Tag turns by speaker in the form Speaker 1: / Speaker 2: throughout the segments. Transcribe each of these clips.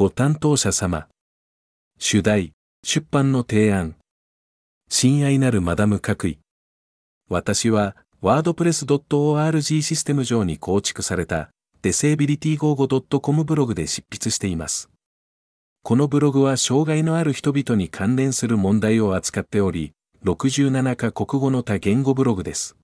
Speaker 1: ご担当者様。主題、出版の提案。親愛なるマダム各位。私は、ワードプレス .org システム上に構築された、デセービリティ 55.com ブログで執筆しています。このブログは障害のある人々に関連する問題を扱っており、67カ国語の多言語ブログです。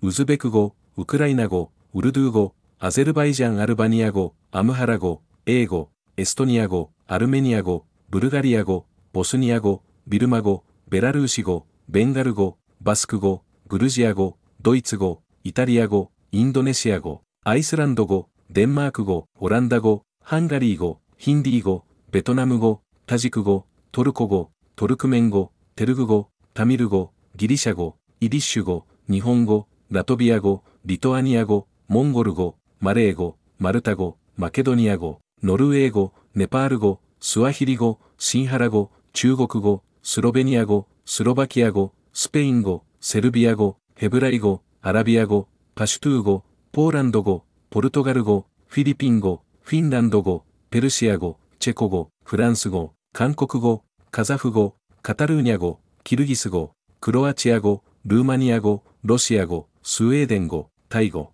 Speaker 1: ウズベク語、ウクライナ語、ウルドゥー語、アゼルバイジャン・アルバニア語、アムハラ語、英語、エストニア語、アルメニア語、ブルガリア語、ボスニア語、ビルマ語、ベラルーシ語、ベンガル語、バスク語、グルジア語、ドイツ語、イタリア語、インドネシア語、アイスランド語、デンマーク語、オランダ語、ハンガリー語、ヒンディー語、ベトナム語、タジク語、トルコ語、トルクメン語、テルグ語、タミル語、ギリシャ語、イディッシュ語、日本語、ラトビア語、リトアニア語、モンゴル語、マレー語、マルタ語、マケドニア語、ノルウェー語、ネパール語、スワヒリ語、シンハラ語、中国語、スロベニア語、スロバキア語、スペイン語、セルビア語、ヘブライ語、アラビア語、パシュトゥー語、ポーランド語、ポルトガル語、フィリピン語、フィンランド語、ペルシア語、チェコ語、フランス語、韓国語、カザフ語、カタルーニャ語、キルギス語、クロアチア語、ルーマニア語、ロシア語、スウェーデン語、タイ語。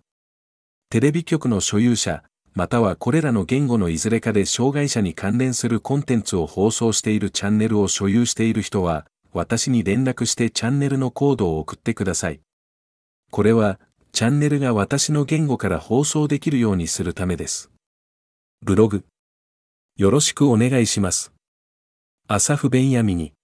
Speaker 1: テレビ局の所有者、またはこれらの言語のいずれかで障害者に関連するコンテンツを放送しているチャンネルを所有している人は、私に連絡してチャンネルのコードを送ってください。これは、チャンネルが私の言語から放送できるようにするためです。ブログ。よろしくお願いします。アサフ・ベンヤミニ。